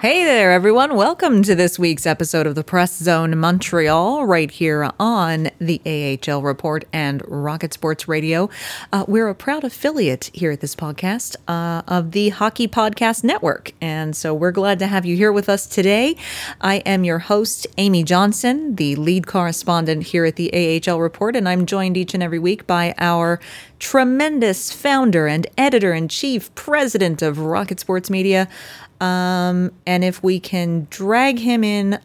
Hey there, everyone. Welcome to this week's episode of the Press Zone Montreal, right here on the AHL Report and Rocket Sports Radio. Uh, we're a proud affiliate here at this podcast uh, of the Hockey Podcast Network. And so we're glad to have you here with us today. I am your host, Amy Johnson, the lead correspondent here at the AHL Report, and I'm joined each and every week by our tremendous founder and editor in chief, president of Rocket Sports Media. Um, and if we can drag him in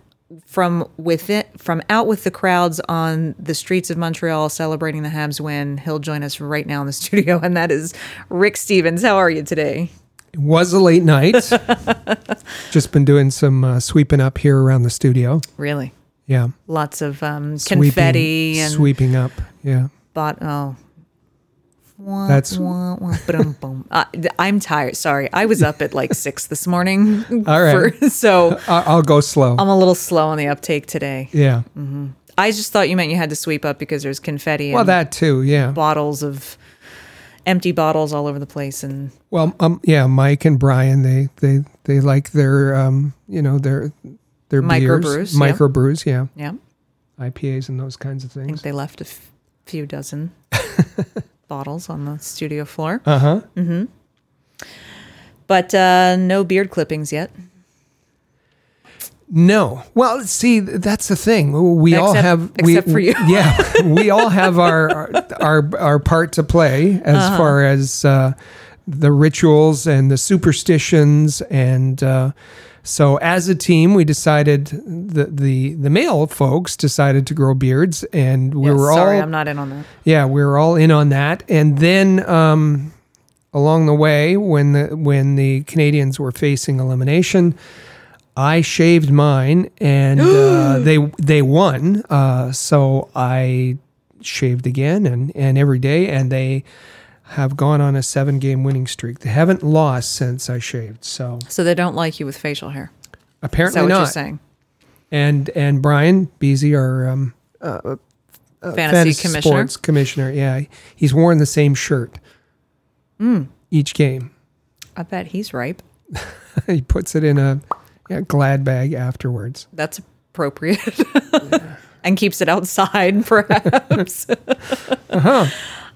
from within, from out with the crowds on the streets of Montreal celebrating the Habs win, he'll join us right now in the studio, and that is Rick Stephens. How are you today? It was a late night. Just been doing some uh, sweeping up here around the studio. Really? Yeah. Lots of um, Sweeping- confetti and sweeping up. Yeah. bot. Oh. That's- wah, wah, ba-dum, boom. Uh, I'm tired. Sorry, I was up at like six this morning. All right. for- so I'll go slow. I'm a little slow on the uptake today. yeah. I just thought you meant you had to sweep up because there's confetti Well, and that too. Yeah. bottles of empty bottles all over the place, and Well, um, yeah. Mike and Brian, they they they like their um, you know, their their Microbrews, beers, yeah. microbrews. Yeah. yeah, IPAs and those kinds of I think things. they left a f- few dozen bottles on the studio floor, Uh huh. Mm-hmm. But uh, no beard clippings yet. No. Well, see, that's the thing. We all have we, except for you. yeah, we all have our our our part to play as Uh-huh. far as uh, the rituals and the superstitions, and uh, so as a team, we decided the the the male folks decided to grow beards, and we were sorry, all sorry, I'm not in on that. yeah, we were all in on that. And then um, along the way, when the when the Canadiens were facing elimination, I shaved mine, and uh, they they won. Uh, so I shaved again, and and every day, and they have gone on a seven game winning streak. They haven't lost since I shaved. So So they don't like you with facial hair. Is apparently that what not. you're saying? And and Brian Beasy, our um, uh, uh, Fantasy, commissioner. sports commissioner. Yeah, he's worn the same shirt Hmm. each game. I bet he's ripe. he puts it in a yeah, glad bag afterwards. That's appropriate. and keeps it outside, perhaps.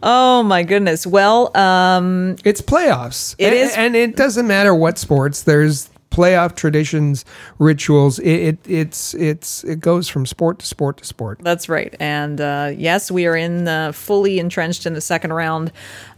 Oh my goodness. Well, um, It's playoffs. It and, is- and it doesn't matter what sports. There's playoff traditions, rituals. It, it it's it's it goes from sport to sport to sport. that's right. And uh, yes, we are in uh, fully entrenched in the second round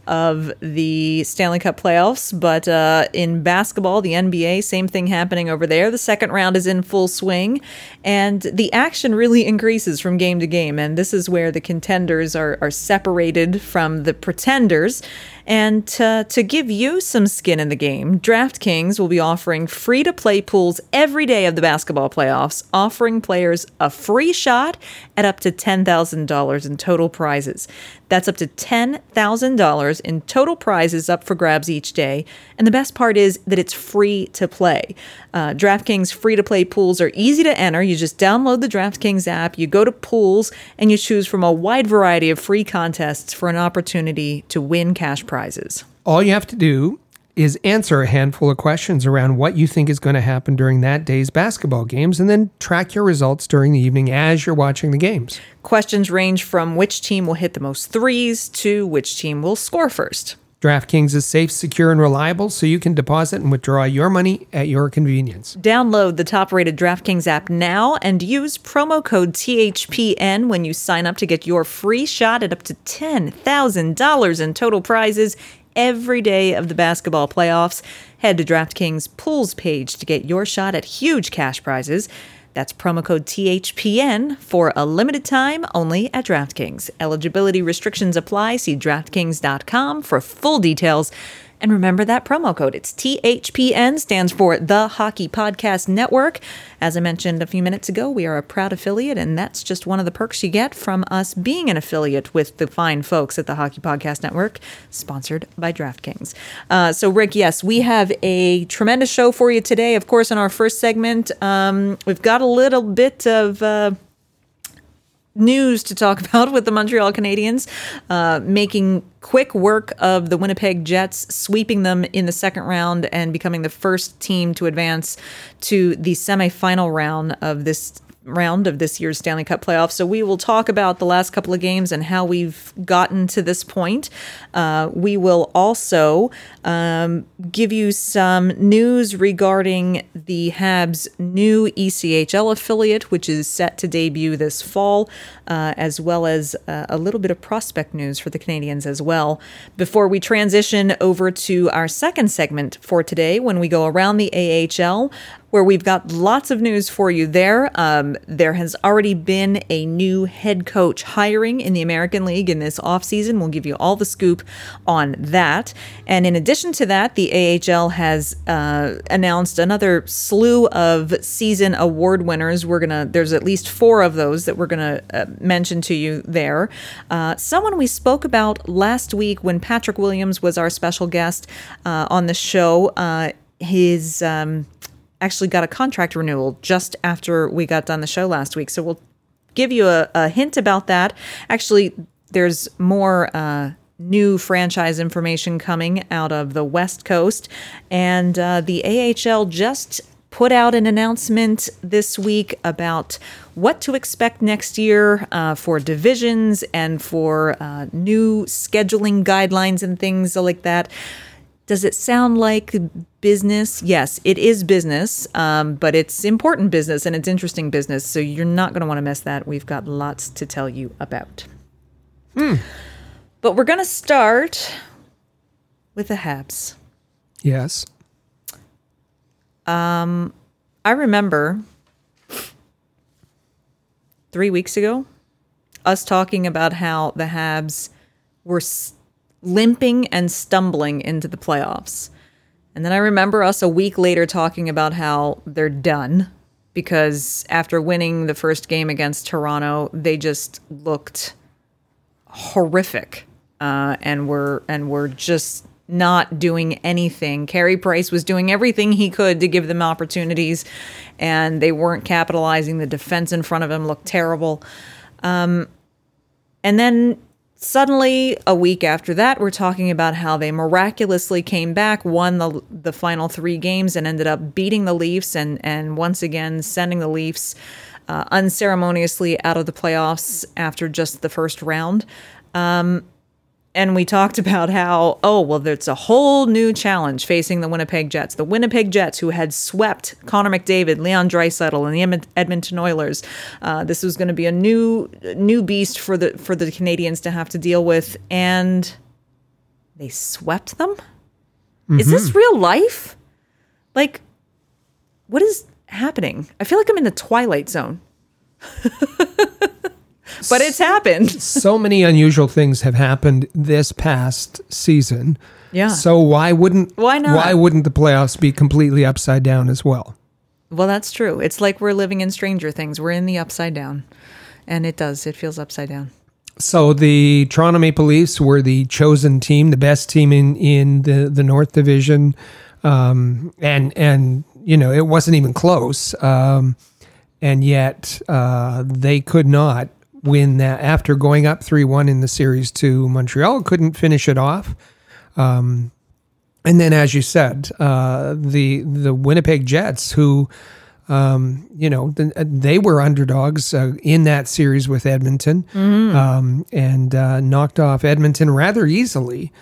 of the Stanley Cup playoffs. But uh, in basketball, the NBA, same thing happening over there. The second round is in full swing, and the action really increases from game to game. And this is where the contenders are, are separated from the pretenders. And to, to give you some skin in the game, DraftKings will be offering free to play pools every day of the basketball playoffs, offering players a free shot at up to $10,000 in total prizes. That's up to $10,000 in total prizes up for grabs each day. And the best part is that it's free to play. Uh, DraftKings free to play pools are easy to enter. You just download the DraftKings app, you go to pools, and you choose from a wide variety of free contests for an opportunity to win cash prizes. All you have to do is answer a handful of questions around what you think is going to happen during that day's basketball games and then track your results during the evening as you're watching the games. Questions range from which team will hit the most threes to which team will score first. DraftKings is safe, secure, and reliable, so you can deposit and withdraw your money at your convenience. Download the top rated DraftKings app now and use promo code THPN when you sign up to get your free shot at up to $10,000 in total prizes every day of the basketball playoffs. Head to DraftKings Pools page to get your shot at huge cash prizes. That's promo code THPN for a limited time only at DraftKings. Eligibility restrictions apply. See DraftKings.com for full details. And remember that promo code. It's THPN, stands for The Hockey Podcast Network. As I mentioned a few minutes ago, we are a proud affiliate, and that's just one of the perks you get from us being an affiliate with the fine folks at the Hockey Podcast Network, sponsored by DraftKings. Uh, so, Rick, yes, we have a tremendous show for you today. Of course, in our first segment, um, we've got a little bit of. Uh, news to talk about with the Montreal Canadiens, uh, making quick work of the Winnipeg Jets, sweeping them in the second round and becoming the first team to advance to the semifinal round of this round of this year's Stanley Cup playoffs. So we will talk about the last couple of games and how we've gotten to this point. Uh, we will also um, give you some news regarding the Habs' new ECHL affiliate, which is set to debut this fall, uh, as well as uh, a little bit of prospect news for the Canadiens as well. Before we transition over to our second segment for today, when we go around the AHL, where we've got lots of news for you there. Um, there has already been a new head coach hiring in the American League in this offseason. We'll give you all the scoop on that. And in addition to that, the AHL has uh, announced another slew of season award winners. We're going to, there's at least four of those that we're going to uh, mention to you there. Uh, someone we spoke about last week when Patrick Williams was our special guest uh, on the show. Uh, his um, actually got a contract renewal just after we got done the show last week. So we'll give you a, a hint about that. Actually, there's more uh, new franchise information coming out of the West Coast, and uh, the AHL just put out an announcement this week about what to expect next year uh, for divisions and for uh, new scheduling guidelines and things like that. Does it sound like business? Yes, it is business, um, but it's important business and it's interesting business. So you're not going to want to miss that. We've got lots to tell you about. Hmm. But we're going to start with the Habs. Yes. Um, I remember three weeks ago us talking about how the Habs were limping and stumbling into the playoffs. And then I remember us a week later talking about how they're done because after winning the first game against Toronto, they just looked horrific uh, and were and were just not doing anything. Carey Price was doing everything he could to give them opportunities, and they weren't capitalizing. The defense in front of him looked terrible. Um, and then suddenly a week after that we're talking about how they miraculously came back won the the final 3 games and ended up beating the Leafs and and once again sending the Leafs uh, unceremoniously out of the playoffs after just the first round um, and we talked about how oh well there's a whole new challenge facing the Winnipeg Jets. The Winnipeg Jets who had swept Connor McDavid Leon Draisaitl and the Edmonton Oilers. Uh, this was going to be a new new beast for the for the Canadiens to have to deal with. And they swept them? Mm-hmm. is this real life? Like what is happening? I feel like I'm in the twilight zone but it's happened. so many unusual things have happened this past season. Yeah. So why wouldn't why not? Why wouldn't the playoffs be completely upside down as well? Well, that's true. It's like we're living in Stranger Things. We're in the upside down, and it does. It feels upside down. So the Toronto Maple Leafs were the chosen team, the best team in in the the North Division, um, and and you know it wasn't even close. Um, and yet uh, they could not win that after going up 3 1 in the series to Montreal. Couldn't finish it off. Um, and then, as you said, uh, the the Winnipeg Jets, who um, you know, they were underdogs uh, in that series with Edmonton, um, and uh, knocked off Edmonton rather easily.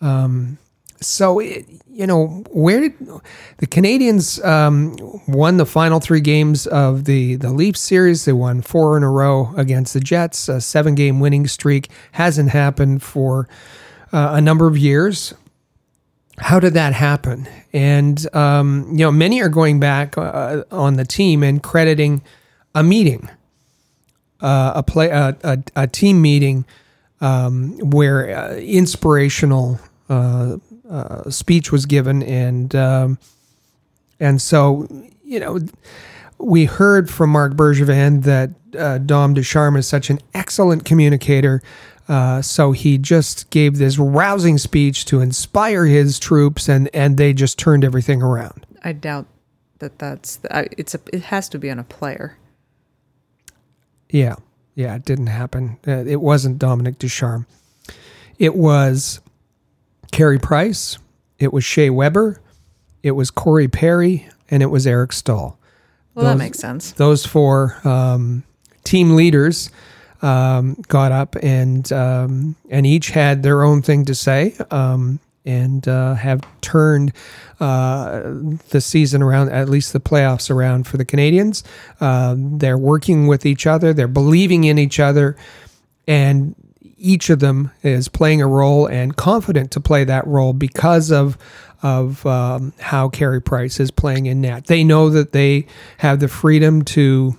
Um, so, it, you know, where did the Canadiens um, won the final three games of the the Leafs series? They won four in a row against the Jets. A seven game winning streak hasn't happened for uh, a number of years how did that happen? And um, you know, many are going back uh, on the team and crediting a meeting, uh, a play, a, team meeting um, where uh, inspirational uh, uh, speech was given, and um, and so you know, we heard from Marc Bergevin that uh, Dom Ducharme is such an excellent communicator. Uh, so he just gave this rousing speech to inspire his troops, and, and they just turned everything around. I doubt that that's I- it's a it has to be on a player. Yeah, yeah, it didn't happen. Uh, it wasn't Dominique Ducharme. It was Carey Price. It was Shea Weber. It was Corey Perry, and it was Eric Staal. Well, that makes sense. those four um, team leaders um, got up and um, and each had their own thing to say um, and uh, have turned uh, the season around, at least the playoffs around for the Canadiens. Uh, they're working with each other. They're believing in each other, and each of them is playing a role and confident to play that role because of of um, how Carey Price is playing in net. They know that they have the freedom to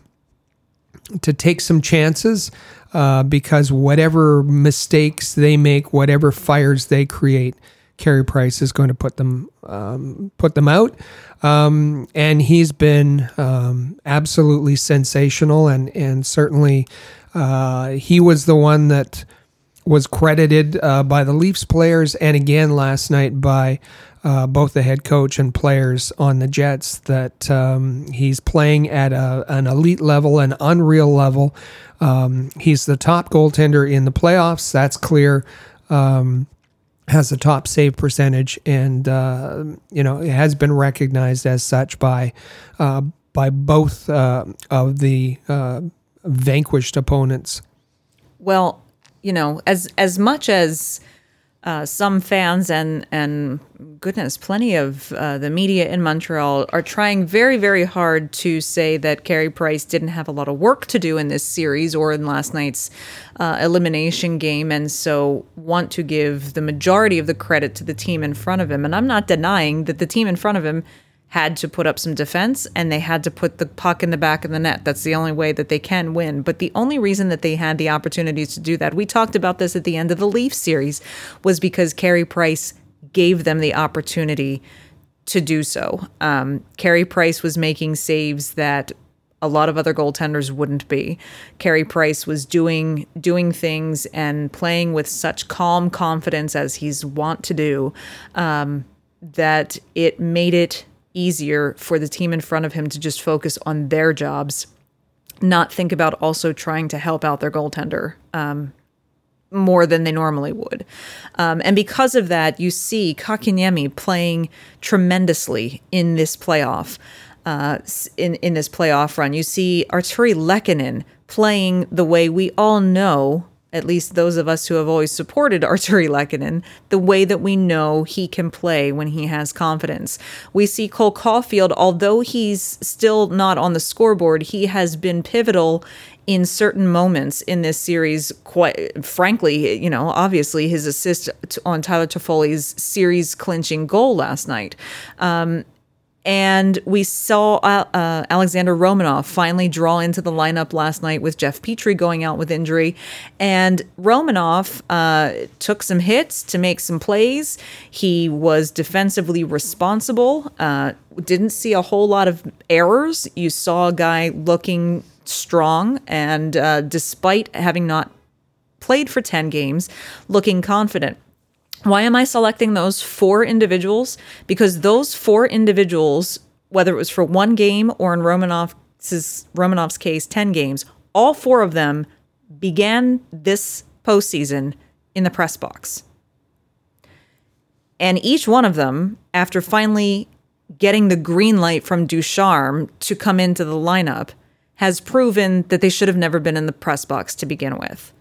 to take some chances uh, because whatever mistakes they make, whatever fires they create, Carey Price is going to put them um, put them out. Um, and he's been um, absolutely sensational, and and certainly uh, he was the one that was credited uh, by the Leafs players, and again last night by uh, both the head coach and players on the Jets that um, he's playing at a, an elite level, an unreal level. Um, he's the top goaltender in the playoffs. That's clear. Um, has the top save percentage, and uh, you know has been recognized as such by uh, by both uh, of the uh, vanquished opponents. Well, you know, as as much as uh, some fans and and goodness, plenty of uh, the media in Montreal are trying very very hard to say that Carey Price didn't have a lot of work to do in this series or in last night's uh, elimination game, and so want to give the majority of the credit to the team in front of him. And I'm not denying that the team in front of him had to put up some defense and they had to put the puck in the back of the net. That's the only way that they can win. But the only reason that they had the opportunities to do that, we talked about this at the end of the Leaf series, was because Carey Price gave them the opportunity to do so. Um, Carey Price was making saves that a lot of other goaltenders wouldn't be. Carey Price was doing doing things and playing with such calm confidence as he's wont to do um, that it made it easier for the team in front of him to just focus on their jobs, not think about also trying to help out their goaltender um, more than they normally would. Um, and because of that, you see Kotkaniemi playing tremendously in this playoff. Uh, in in this playoff run, you see Artturi Lehkonen playing the way we all know at least those of us who have always supported Artturi Lehkonen, the way that we know he can play when he has confidence. We see Cole Caufield, although he's still not on the scoreboard, he has been pivotal in certain moments in this series. Quite frankly, you know, obviously his assist on Tyler Toffoli's series clinching goal last night. Um, and we saw uh, uh, Alexander Romanov finally draw into the lineup last night with Jeff Petry going out with injury. And Romanov uh, took some hits to make some plays. He was defensively responsible, uh, didn't see a whole lot of errors. You saw a guy looking strong, and uh, despite having not played for 10 games, looking confident. Why am I selecting those four individuals? Because those four individuals, whether it was for one game or in Romanov's Romanov's case, ten games, all four of them began this postseason in the press box. and each one of them, after finally getting the green light from Ducharme to come into the lineup, has proven that they should have never been in the press box to begin with.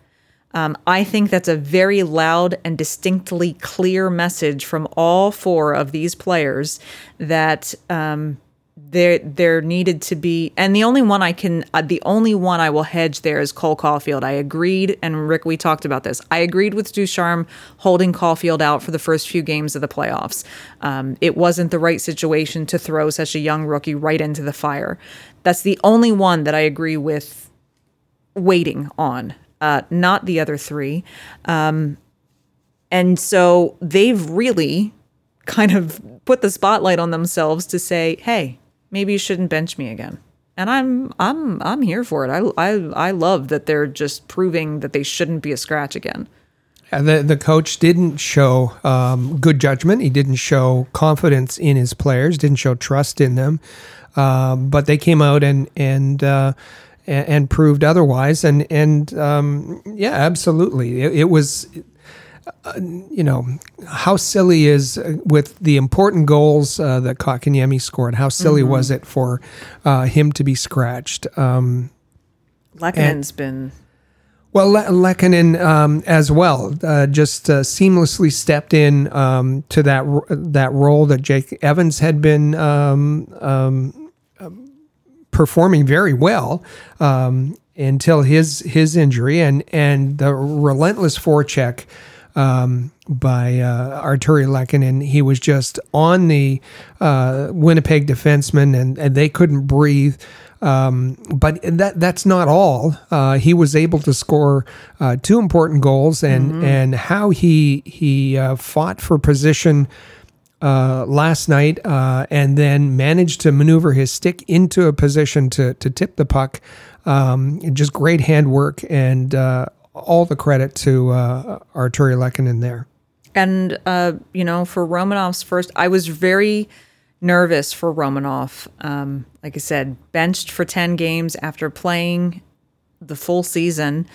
Um, I think that's a very loud and distinctly clear message from all four of these players that um, there there needed to be and the only one I can uh, the only one I will hedge there is Cole Caufield. I agreed and Rick we talked about this. I agreed with Ducharme holding Caufield out for the first few games of the playoffs. Um, it wasn't the right situation to throw such a young rookie right into the fire. That's the only one that I agree with waiting on. Uh, not the other three. Um, and so they've really kind of put the spotlight on themselves to say, "Hey, maybe you shouldn't bench me again. And I'm I'm I'm here for it. I I I love that they're just proving that they shouldn't be a scratch again. Yeah, the the coach didn't show um, good judgment. He didn't show confidence in his players. Didn't show trust in them. Um, but they came out and and. Uh, and, proved otherwise, and and um, yeah, absolutely, it, it was you know, how silly is uh, with the important goals uh, that Kotkaniemi scored? How silly mm-hmm. was it for uh, him to be scratched? Um, Lehkonen's been. Well, Le- Lehkonen um, as well, uh, just uh, seamlessly stepped in um, to that that role that Jake Evans had been um, um, performing very well um, until his his injury and and the relentless forecheck um, by uh, Artturi Lehkonen. He was just on the uh, Winnipeg defenseman, and, and they couldn't breathe. Um, but that that's not all. Uh, he was able to score uh, two important goals, and mm-hmm. and how he he uh, fought for position uh, last night, uh, and then managed to maneuver his stick into a position to to tip the puck. Um, just great handwork and uh, all the credit to uh, Artturi Lehkonen there. And, uh, you know, for Romanov's first, I was very nervous for Romanov. Um, like I said, benched for 10 games after playing the full season.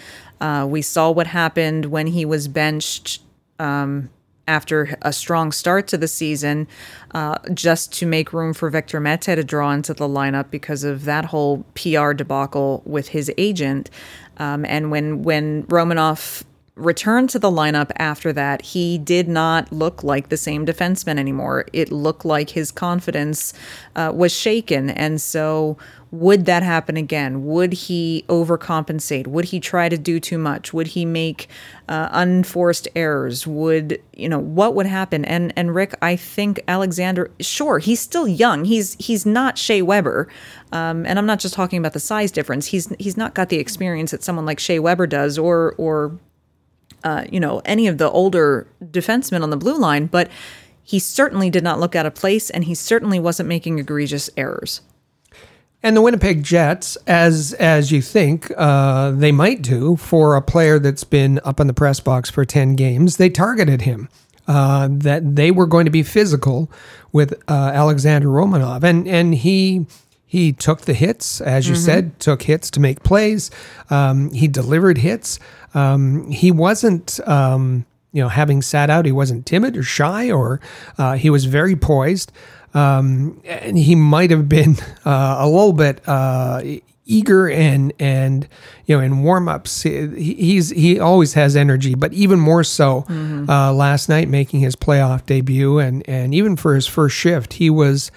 Uh, we saw what happened when he was benched um, after a strong start to the season, uh, just to make room for Victor Mete to draw into the lineup because of that whole PR debacle with his agent. Um, and when when Romanov returned to the lineup after that, he did not look like the same defenseman anymore. It looked like his confidence uh, was shaken. And so, would that happen again? Would he overcompensate? Would he try to do too much? Would he make uh, unforced errors? Would you know what would happen? And and Rick, I think Alexander, sure, he's still young. He's he's not Shea Weber, um, and I'm not just talking about the size difference. He's he's not got the experience that someone like Shea Weber does, or or uh, you know, any of the older defensemen on the blue line, but he certainly did not look out of place and he certainly wasn't making egregious errors. And the Winnipeg Jets, as as you think uh, they might do for a player that's been up in the press box for ten games, they targeted him. Uh, that they were going to be physical with uh, Alexander Romanov, and and he he took the hits, as you mm-hmm. said, took hits to make plays. Um, he delivered hits. Um, he wasn't, um, you know, having sat out, he wasn't timid or shy, or uh, he was very poised. Um, and he might have been uh, a little bit uh, eager and and you know in warm ups. He, he's he always has energy, but even more so mm-hmm. Uh, last night, making his playoff debut, and and even for his first shift, he was.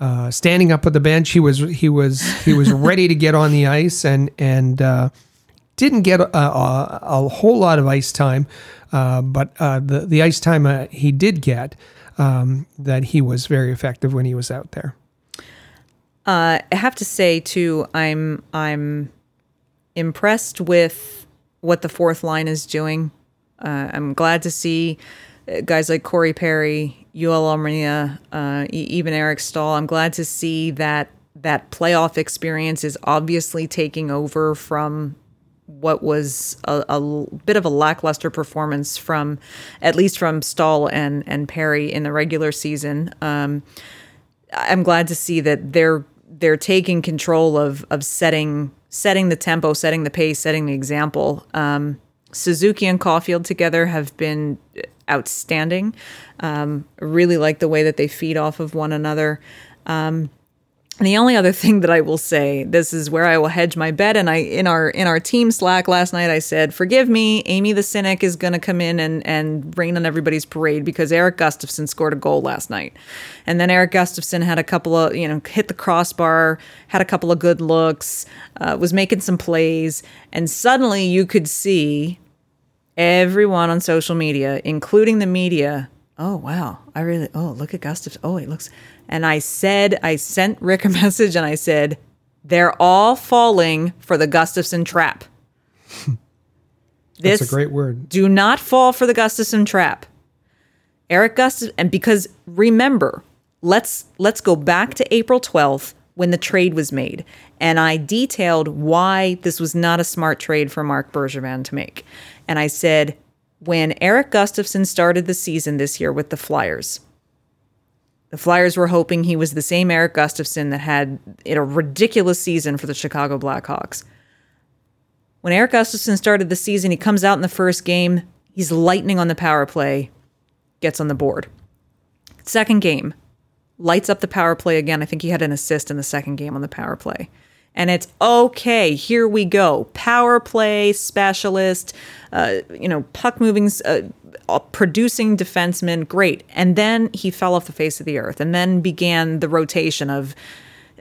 Uh, standing up at the bench, he was he was he was ready to get on the ice, and and uh, didn't get a, a, a whole lot of ice time, uh, but uh, the the ice time uh, he did get, um, that he was very effective when he was out there. Uh, I have to say too, I'm I'm impressed with what the fourth line is doing. Uh, I'm glad to see uh, guys like Corey Perry, Yoel Armia, even Eric Staal. I'm glad to see that that playoff experience is obviously taking over from what was a, a, bit of a lackluster performance from, at least from Staal and and Perry in the regular season. Um, I'm glad to see that they're they're taking control of of setting setting the tempo, setting the pace, setting the example. Um, Suzuki and Caufield together have been outstanding. Um, really like the way that they feed off of one another. Um, and the only other thing that I will say, this is where I will hedge my bet. And I in our in our team Slack last night, I said, "Forgive me, Amy the cynic is going to come in and and rain on everybody's parade because Eric Gustafsson scored a goal last night, and then Eric Gustafsson had a couple of you know hit the crossbar, had a couple of good looks, uh, was making some plays, and suddenly you could see everyone on social media, including the media, oh wow, I really oh look at Gustafsson. Oh, it looks and I said I sent Rick a message and I said, they're all falling for the Gustafsson trap. That's a great word. Do not fall for the Gustafsson trap. Eric Gustafsson, and because remember, let's let's go back to April 12th when the trade was made. And I detailed why this was not a smart trade for Marc Bergevin to make. And I said, when Eric Gustafsson started the season this year with the Flyers, the Flyers were hoping he was the same Eric Gustafsson that had a ridiculous season for the Chicago Blackhawks. When Eric Gustafsson started the season, he comes out in the first game, he's lightning on the power play, gets on the board. Second game, lights up the power play again. I think he had an assist in the second game on the power play. And it's okay, here we go. Power play specialist, uh, you know, puck moving, uh, producing defenseman, great. And then he fell off the face of the earth and then began the rotation of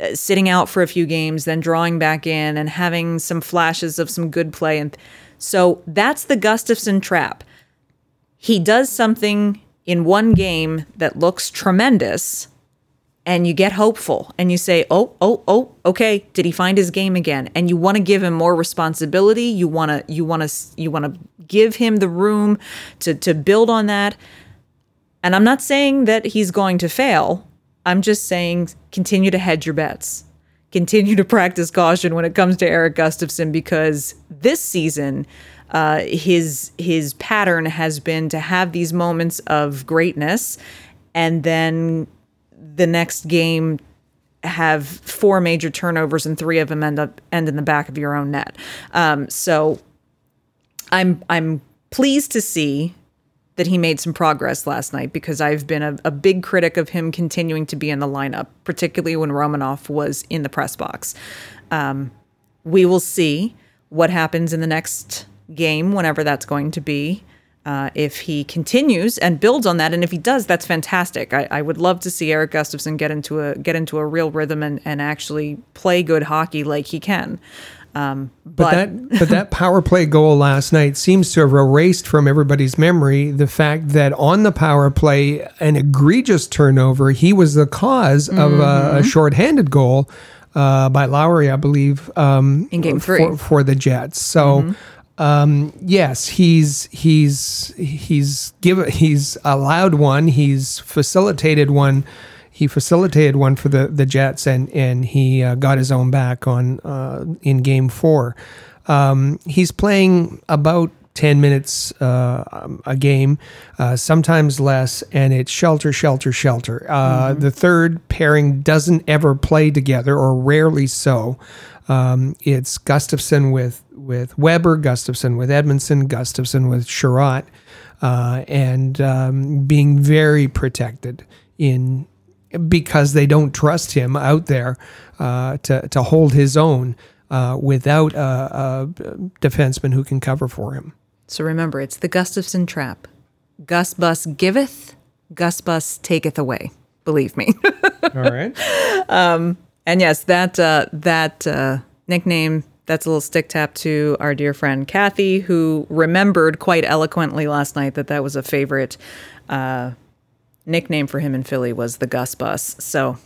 uh, sitting out for a few games, then drawing back in and having some flashes of some good play. And so that's the Gustafsson trap. He does something in one game that looks tremendous and you get hopeful and you say, "Oh, oh, oh, okay, did he find his game again?" And you want to give him more responsibility. You want to you want to you want to give him the room to to build on that. And I'm not saying that he's going to fail. I'm just saying continue to hedge your bets. Continue to practice caution when it comes to Eric Gustafsson because this season uh, his his pattern has been to have these moments of greatness and then the next game have four major turnovers and three of them end up end in the back of your own net. Um, so I'm I'm pleased to see that he made some progress last night because I've been a, a big critic of him continuing to be in the lineup, particularly when Romanov was in the press box. Um, we will see what happens in the next game, whenever that's going to be uh, if he continues and builds on that, and if he does, that's fantastic. I, I, would love to see Eric Gustafsson get into a get into a real rhythm and, and actually play good hockey like he can. Um, but, but, that but that power play goal last night seems to have erased from everybody's memory the fact that on the power play, an egregious turnover, he was the cause mm-hmm. of a, a mm-hmm. shorthanded goal uh, by Lowry, I believe, um, in game three for, for the Jets. So. Mm-hmm um, yes, he's he's he's given he's allowed one. He's facilitated one. He facilitated one for the the Jets, and and he uh, got his own back on uh, in Game Four. Um, he's playing about 10 minutes uh, a game, uh, sometimes less, and it's shelter, shelter, shelter. Uh, mm-hmm. The third pairing doesn't ever play together, or rarely so. Um, it's Gustafsson with with Weber, Gustafsson with Edmundson, Gustafsson with Chiarot, uh, and um, being very protected in because they don't trust him out there uh, to to hold his own uh, without a, a, defenseman who can cover for him. So remember, it's the Gustafsson trap. Gus Bus giveth, Gus Bus taketh away. Believe me. All right. Um, and yes, that uh, that uh, nickname that's a little stick tap to our dear friend Kathy, who remembered quite eloquently last night that that was a favorite uh, nickname for him in Philly was the Gus Bus. So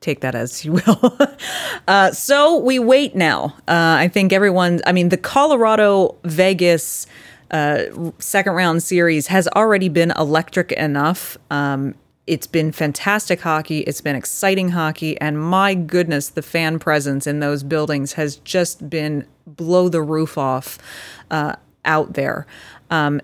take that as you will. uh, so we wait now. Uh, I think everyone, I mean, the Colorado Vegas uh, second round series has already been electric enough. Um, it's been fantastic hockey. It's been exciting hockey. And my goodness, the fan presence in those buildings has just been blow the roof off uh, out there. Um,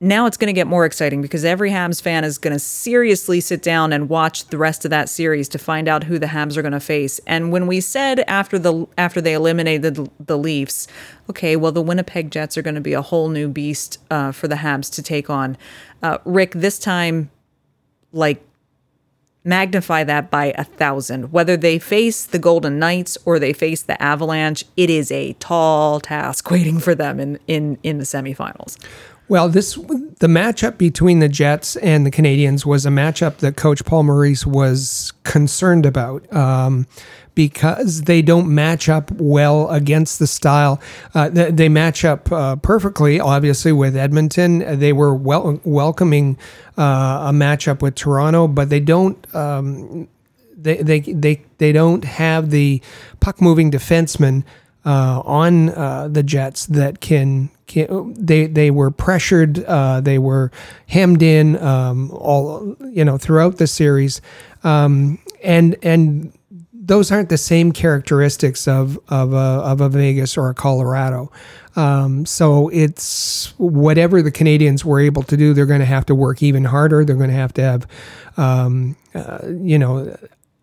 now it's going to get more exciting because every Habs fan is going to seriously sit down and watch the rest of that series to find out who the Habs are going to face. And when we said after the after they eliminated the, Leafs, okay, well the Winnipeg Jets are going to be a whole new beast uh, for the Habs to take on. Uh, Rick, this time, like magnify that by a thousand. Whether they face the Golden Knights or they face the Avalanche, it is a tall task waiting for them in in in the semifinals. Well, this the matchup between the Jets and the Canadiens was a matchup that Coach Paul Maurice was concerned about um, because they don't match up well against the style. Uh, they, they, match up uh, perfectly, obviously, with Edmonton. They were wel- welcoming uh, a matchup with Toronto, but they don't. Um, they, they, they, they don't have the puck moving defenseman uh, on uh, the Jets that can, can, they they were pressured, uh, they were hemmed in um, all you know throughout the series, um, and and those aren't the same characteristics of of a, of a Vegas or a Colorado. Um, so it's whatever the Canadiens were able to do, they're going to have to work even harder. They're going to have to have, um, uh, you know,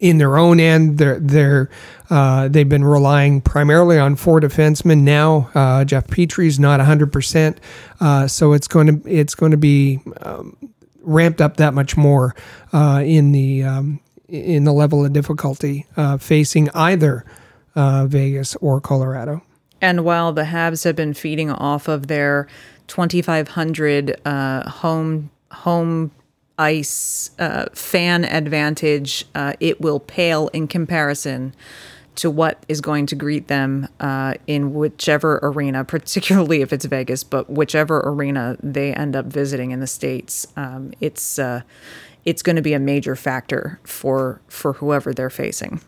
in their own end, they're they're uh, they've been relying primarily on four defensemen. Now uh, Jeff Petry's not hundred uh, percent, so it's going to it's going to be um, ramped up that much more uh, in the um, in the level of difficulty uh, facing either uh, Vegas or Colorado. And while the Habs have been feeding off of their 2,500 home home ice uh, fan advantage, uh, it will pale in comparison to what is going to greet them uh, in whichever arena, particularly if it's Vegas, but whichever arena they end up visiting in the states. Um, it's uh, it's going to be a major factor for for whoever they're facing.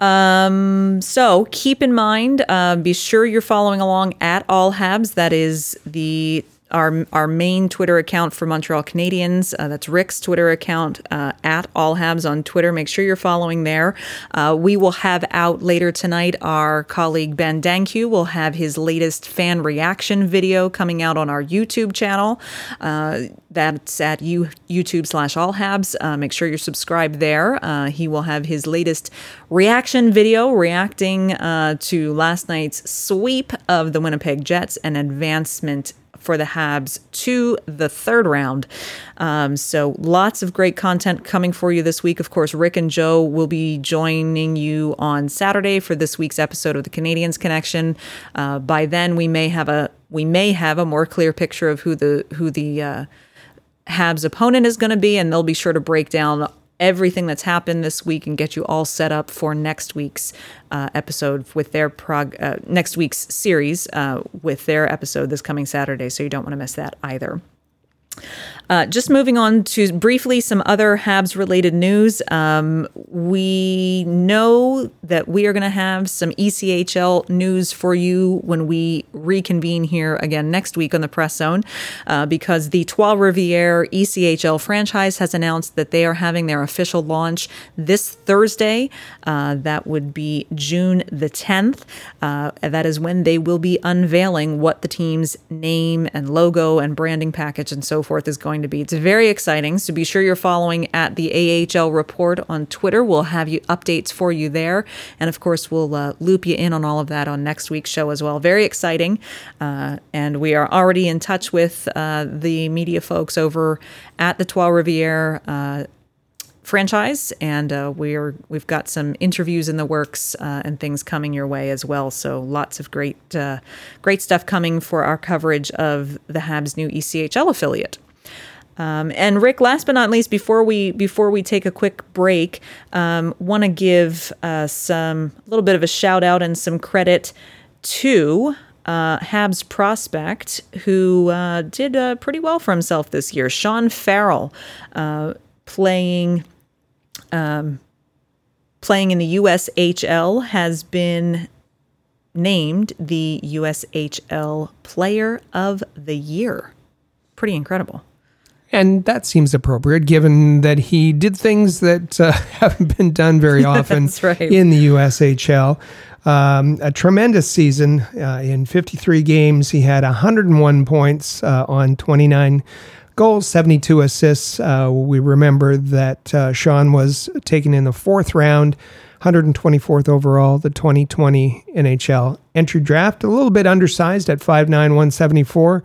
Um, so keep in mind, uh, be sure you're following along at All Habs. That is the our our main Twitter account for Montreal Canadiens. Uh, that's Rick's Twitter account uh, at All Habs on Twitter. Make sure you're following there. Uh, we will have out later tonight. Our colleague Ben Danku will have his latest fan reaction video coming out on our YouTube channel. Uh, that's at you, YouTube slash All Habs. Uh, make sure you're subscribed there. Uh, he will have his latest reaction video reacting to last night's sweep of the Winnipeg Jets and advancement for the Habs to the third round. Um, so lots of great content coming for you this week. Of course, Rick and Joe will be joining you on Saturday for this week's episode of the Canadiens Connection. Uh, by then, we may have a we may have a more clear picture of who the who the uh, Habs opponent is going to be, and they'll be sure to break down everything that's happened this week and get you all set up for next week's uh, episode with their prog uh, next week's series uh, with their episode this coming Saturday. So you don't want to miss that either. Uh, just moving on to briefly some other Habs related news. Um, we know that we are going to have some ECHL news for you when we reconvene here again next week on the Press Zone uh, because the Trois Rivières ECHL franchise has announced that they are having their official launch this Thursday. Uh, that would be June the 10th. Uh, that is when they will be unveiling what the team's name and logo and branding package and so forth is going to be. It's very exciting. So be sure you're following at the AHL Report on Twitter. We'll have you updates for you there. And of course, we'll uh, loop you in on all of that on next week's show as well. Very exciting. Uh, and we are already in touch with uh, the media folks over at the Trois Rivières uh, franchise, and uh, we're we've got some interviews in the works uh, and things coming your way as well. So lots of great uh, great stuff coming for our coverage of the Habs' new ECHL affiliate. Um, and Rick, last but not least, before we before we take a quick break, um, want to give uh, some a little bit of a shout out and some credit to uh, Habs prospect who uh, did uh, pretty well for himself this year. Sean Farrell, uh, playing um, playing in the USHL, has been named the USHL Player of the Year. Pretty incredible. And that seems appropriate given that he did things that uh, haven't been done very often right. in the USHL. Um, a tremendous season uh, in 53 games. He had 101 points uh, on 29 goals, 72 assists. Uh, we remember that uh, Sean was taken in the fourth round, 124th overall, the 2020 NHL entry draft. A little bit undersized at 5'9, 174.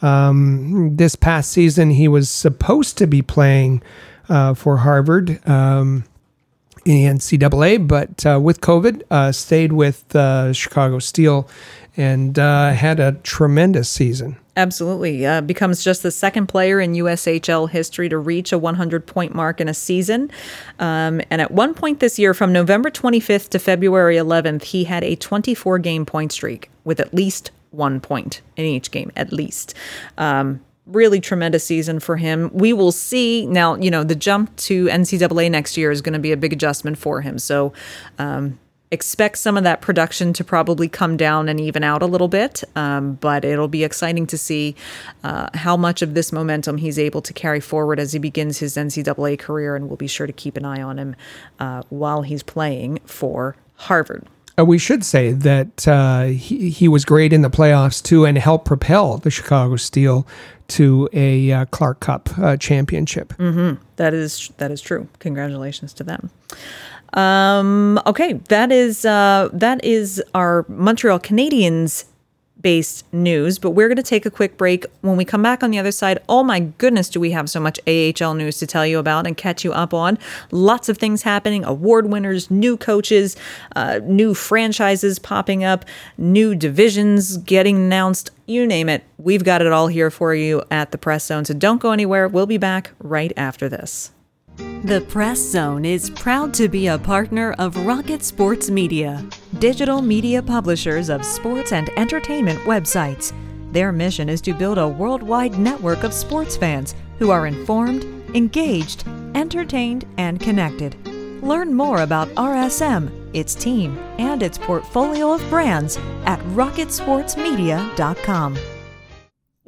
Um, this past season, he was supposed to be playing uh, for Harvard. Um, in NCAA, but uh, with COVID, uh, stayed with uh, Chicago Steel and uh, had a tremendous season. Absolutely. Uh, becomes just the second player in USHL history to reach a 100 point mark in a season. Um, and at one point this year, from November 25th to February 11th, he had a 24 game point streak with at least one point in each game, at least. Um, really tremendous season for him. We will see now, you know, the jump to NCAA next year is going to be a big adjustment for him. So, um, expect some of that production to probably come down and even out a little bit. Um, but it'll be exciting to see uh, how much of this momentum he's able to carry forward as he begins his NCAA career. And we'll be sure to keep an eye on him uh, while he's playing for Harvard. Uh, we should say that uh, he, he was great in the playoffs too and helped propel the Chicago Steel to a uh, Clark Cup uh, championship. That is that is true. Congratulations to them. Um, okay, that is uh, that is our Montreal Canadiens based news, but we're going to take a quick break. When we come back on the other side, oh my goodness, do we have so much AHL news to tell you about and catch you up on? Lots of things happening award winners, new coaches, uh, new franchises popping up, new divisions getting announced. You name it. We've got it all here for you at the Press Zone. So don't go anywhere. We'll be back right after this. The Press Zone is proud to be a partner of Rocket Sports Media, digital media publishers of sports and entertainment websites. Their mission is to build a worldwide network of sports fans who are informed, engaged, entertained, and connected. Learn more about RSM, its team, and its portfolio of brands at rocketsportsmedia.com.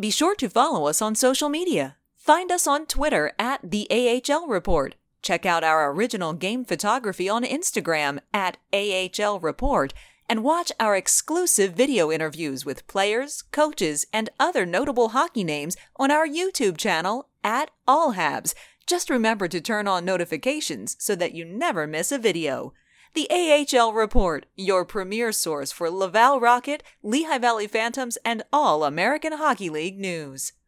Be sure to follow us on social media. Find us on Twitter at the AHL Report. Check out our original game photography on Instagram at AHL Report and watch our exclusive video interviews with players, coaches, and other notable hockey names on our YouTube channel at All Habs. Just remember to turn on notifications so that you never miss a video. The AHL Report, your premier source for Laval Rocket, Lehigh Valley Phantoms, and all American Hockey League news.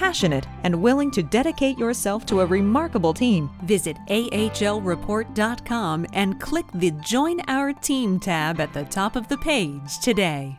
passionate, and willing to dedicate yourself to a remarkable team, visit ahlreport.com and click the Join Our Team tab at the top of the page today.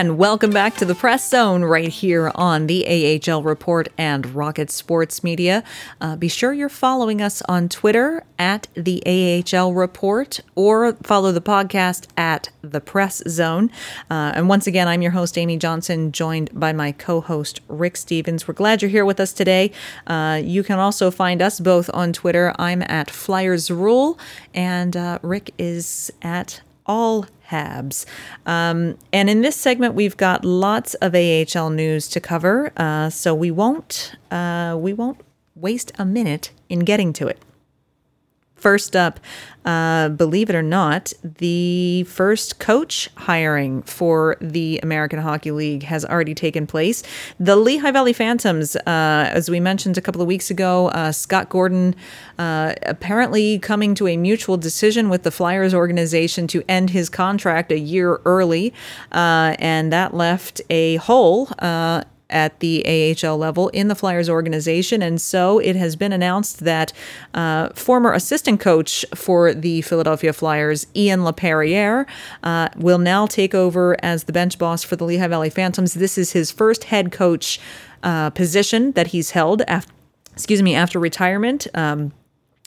And welcome back to the Press Zone right here on the AHL Report and Rocket Sports Media. Uh, be sure you're following us on Twitter at the AHL Report or follow the podcast at the Press Zone. Uh, and once again, I'm your host, Amy Johnson, joined by my co host, Rick Stephens. We're glad you're here with us today. Uh, you can also find us both on Twitter. I'm at Flyers Rule, and uh, Rick is at all Habs. Um, and in this segment, we've got lots of AHL news to cover, uh, so we won't uh, we won't waste a minute in getting to it. First up, uh, believe it or not, the first coach hiring for the American Hockey League has already taken place. The Lehigh Valley Phantoms, uh, as we mentioned a couple of weeks ago, uh, Scott Gordon uh, apparently coming to a mutual decision with the Flyers organization to end his contract a year early, uh, and that left a hole uh, at the AHL level in the Flyers organization. And so it has been announced that uh, former assistant coach for the Philadelphia Flyers, Ian LaPerriere, uh, will now take over as the bench boss for the Lehigh Valley Phantoms. This is his first head coach uh, position that he's held after, excuse me, after retirement. Um,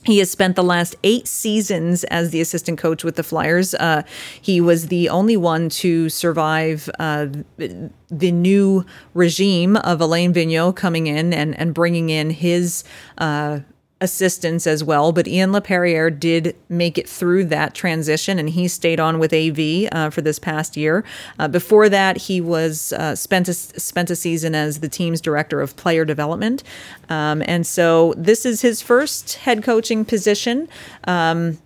he has spent the last eight seasons as the assistant coach with the Flyers. Uh, he was the only one to survive uh, the new regime of Alain Vigneault coming in and, and bringing in his uh, assistants as well. But Ian LaPerriere did make it through that transition, and he stayed on with AV uh, for this past year. Uh, before that, he was uh, spent a, spent a season as the team's director of player development, um, and so this is his first head coaching position. Um,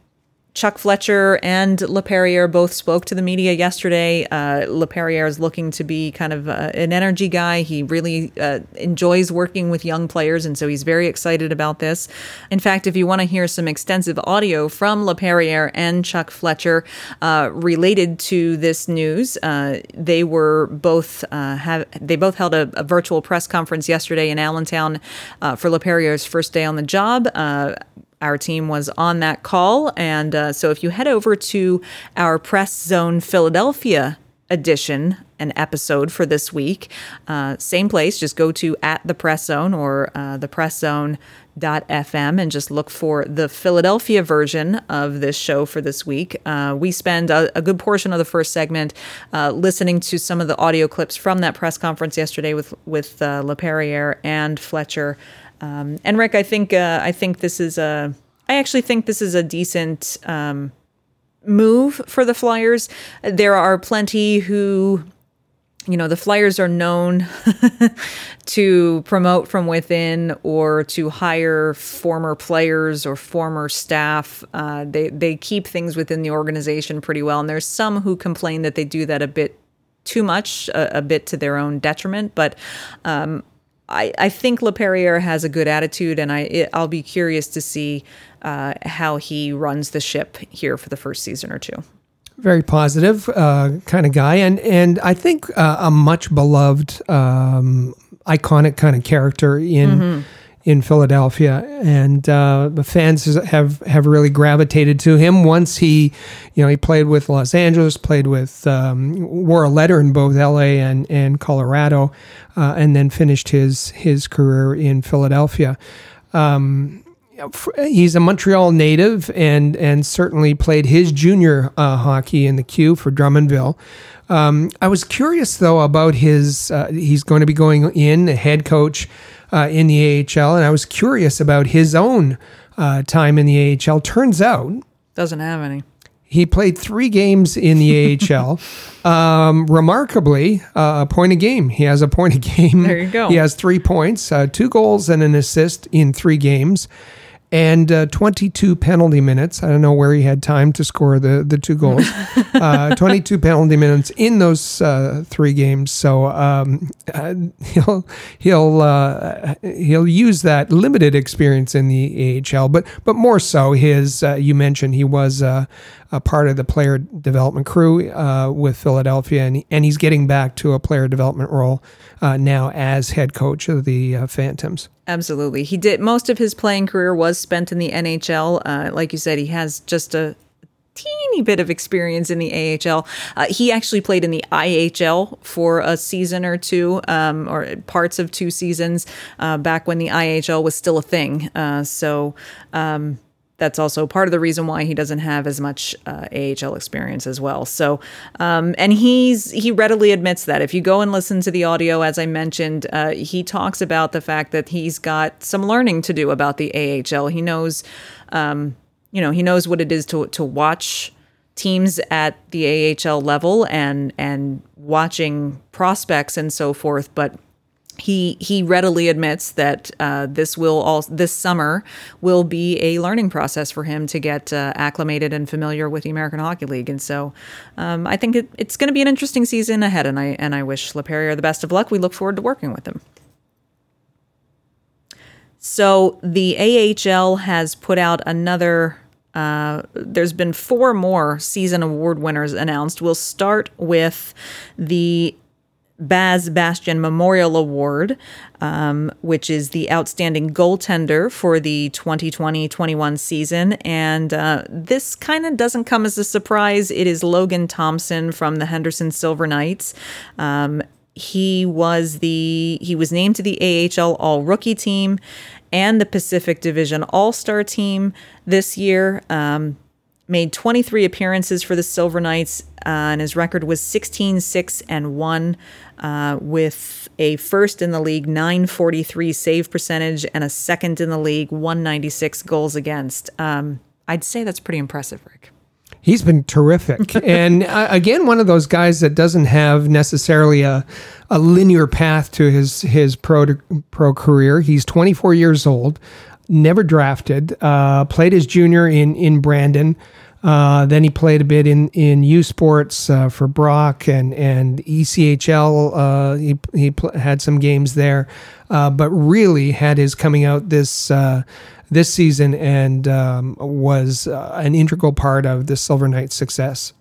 Chuck Fletcher and LaPerriere both spoke to the media yesterday. Uh, LaPerriere is looking to be kind of uh, an energy guy. He really uh, enjoys working with young players, and so he's very excited about this. In fact, if you want to hear some extensive audio from LaPerriere and Chuck Fletcher uh, related to this news, uh, they were both uh, have they both held a, a, virtual press conference yesterday in Allentown uh, for LaPerriere's first day on the job our team was on that call. And uh, so if you head over to our Press Zone Philadelphia edition, an episode for this week, uh, same place, just go to at the Press Zone or uh, the Press Zone. FM and just look for the Philadelphia version of this show for this week. Uh, we spend a, a, good portion of the first segment uh, listening to some of the audio clips from that press conference yesterday with with uh, LaPerriere and Fletcher um, and Rick, I think uh, I think this is a I actually think this is a decent um, move for the Flyers. There are plenty who you know, the Flyers are known to promote from within or to hire former players or former staff. Uh, they they keep things within the organization pretty well, and there's some who complain that they do that a bit too much, a, a bit to their own detriment. But um, I, I think LaPerriere has a good attitude, and I it, I'll be curious to see uh, how he runs the ship here for the first season or two. Very positive uh, kind of guy, and and I think uh, a much beloved, um, iconic kind of character in. Mm-hmm in Philadelphia, and uh, the fans have have really gravitated to him. Once he, you know, he played with Los Angeles, played with um, wore a letter in both L.A. and and Colorado, uh, and then finished his his career in Philadelphia. Um, he's a Montreal native and and certainly played his junior uh, hockey in the Q for Drummondville. Um, I was curious though about his. Uh, he's going to be going in head coach uh, in the AHL, and I was curious about his own uh, time in the AHL. Turns out, doesn't have any. He played three games in the AHL. Um, remarkably, uh, a point a game. He has a point a game. There you go. He has three points, uh, two goals, and an assist in three games and uh, 22 penalty minutes. I don't know where he had time to score the, the two goals. uh, 22 penalty minutes in those uh, three games. So um, uh, he'll he'll uh, he'll use that limited experience in the AHL, but but more so his. Uh, you mentioned he was a part of the player development crew with Philadelphia, and and he's getting back to a player development role now as head coach of the Phantoms. Absolutely. He did most of his playing career was spent in the NHL. Uh, like you said, he has just a teeny bit of experience in the AHL. Uh, he actually played in the IHL for a season or two, um, or parts of two seasons, uh, back when the IHL was still a thing. Uh, so, um, that's also part of the reason why he doesn't have as much uh, AHL experience as well. So, um, and he's he readily admits that. If you go and listen to the audio, as I mentioned, uh, he talks about the fact that he's got some learning to do about the AHL. He knows, um, you know, he knows what it is to to watch teams at the AHL level and and watching prospects and so forth, but he he readily admits that uh, this will all this summer will be a learning process for him to get uh, acclimated and familiar with the American Hockey League, and so um, I think it, it's going to be an interesting season ahead, and I and I wish LaPerriere the best of luck. We look forward to working with him. So the AHL has put out another. Uh, there's been four more season award winners announced. We'll start with the Baz Bastien Memorial Award, um, which is the outstanding goaltender for the 2020 21 season. And uh, this kind of doesn't come as a surprise. It is Logan Thompson from the Henderson Silver Knights. Um, he was the he was named to the AHL All Rookie Team and the Pacific Division All Star Team this year. Um, made 23 appearances for the Silver Knights, uh, and his record was 16 6 and 1, uh, with a first in the league 943 save percentage and a second in the league 196 goals against. Um, I'd say that's pretty impressive, Rick. He's been terrific. and uh, again, one of those guys that doesn't have necessarily a, a linear path to his, his pro, pro career. He's 24 years old, never drafted, uh, played his junior in, in Brandon. Uh, then he played a bit in in U Sports uh, for Brock and and ECHL. Uh, he he pl- had some games there, uh, but really had his coming out this uh, this season and um, was uh, an integral part of the Silver Knights' success.